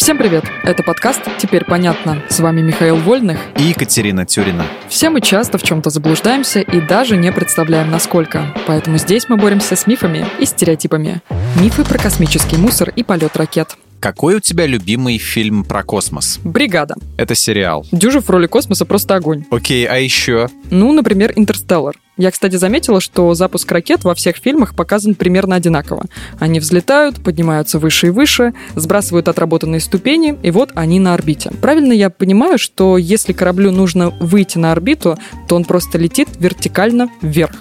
Всем привет! Это подкаст «Теперь понятно». С вами Михаил Вольных и Екатерина Тюрина. Все мы часто в чем-то заблуждаемся и даже не представляем, насколько. Поэтому здесь мы боремся с мифами и стереотипами. Мифы про космический мусор и полет ракет. Какой у тебя любимый фильм про космос? «Бригада». Это сериал. Дюжев в роли космоса просто огонь. Окей, а еще? Ну, например, «Интерстеллар». Я, кстати, заметила, что запуск ракет во всех фильмах показан примерно одинаково. Они взлетают, поднимаются выше и выше, сбрасывают отработанные ступени, и вот они на орбите. Правильно я понимаю, что если кораблю нужно выйти на орбиту, то он просто летит вертикально вверх?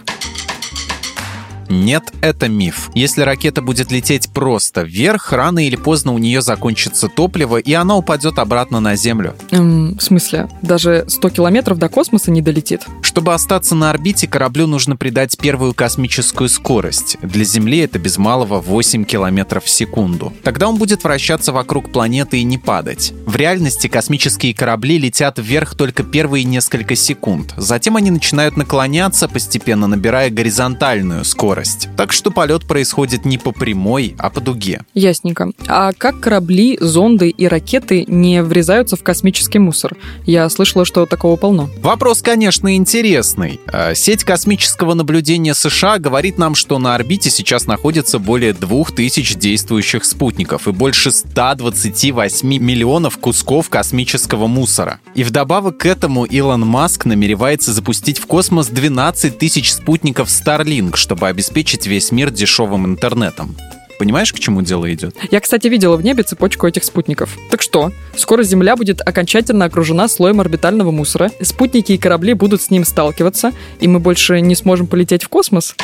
Нет, это миф. Если ракета будет лететь просто вверх, рано или поздно у нее закончится топливо, и она упадет обратно на Землю. Эм, в смысле? Даже 100 километров до космоса не долетит? Чтобы остаться на орбите, кораблю нужно придать первую космическую скорость. Для Земли это без малого 8 километров в секунду. Тогда он будет вращаться вокруг планеты и не падать. В реальности космические корабли летят вверх только первые несколько секунд. Затем они начинают наклоняться, постепенно набирая горизонтальную скорость скорость. Так что полет происходит не по прямой, а по дуге. Ясненько. А как корабли, зонды и ракеты не врезаются в космический мусор? Я слышала, что такого полно. Вопрос, конечно, интересный. А, сеть космического наблюдения США говорит нам, что на орбите сейчас находится более 2000 действующих спутников и больше 128 миллионов кусков космического мусора. И вдобавок к этому Илон Маск намеревается запустить в космос 12 тысяч спутников Starlink, чтобы обеспечить обеспечить весь мир дешевым интернетом. Понимаешь, к чему дело идет? Я, кстати, видела в небе цепочку этих спутников. Так что, скоро Земля будет окончательно окружена слоем орбитального мусора, спутники и корабли будут с ним сталкиваться, и мы больше не сможем полететь в космос?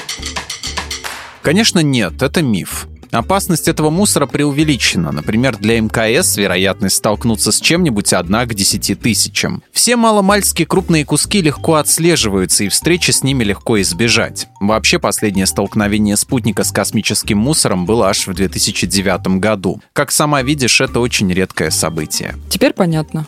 Конечно, нет, это миф. Опасность этого мусора преувеличена. Например, для МКС вероятность столкнуться с чем-нибудь одна к десяти тысячам. Все маломальски крупные куски легко отслеживаются, и встречи с ними легко избежать. Вообще, последнее столкновение спутника с космическим мусором было аж в 2009 году. Как сама видишь, это очень редкое событие. Теперь понятно.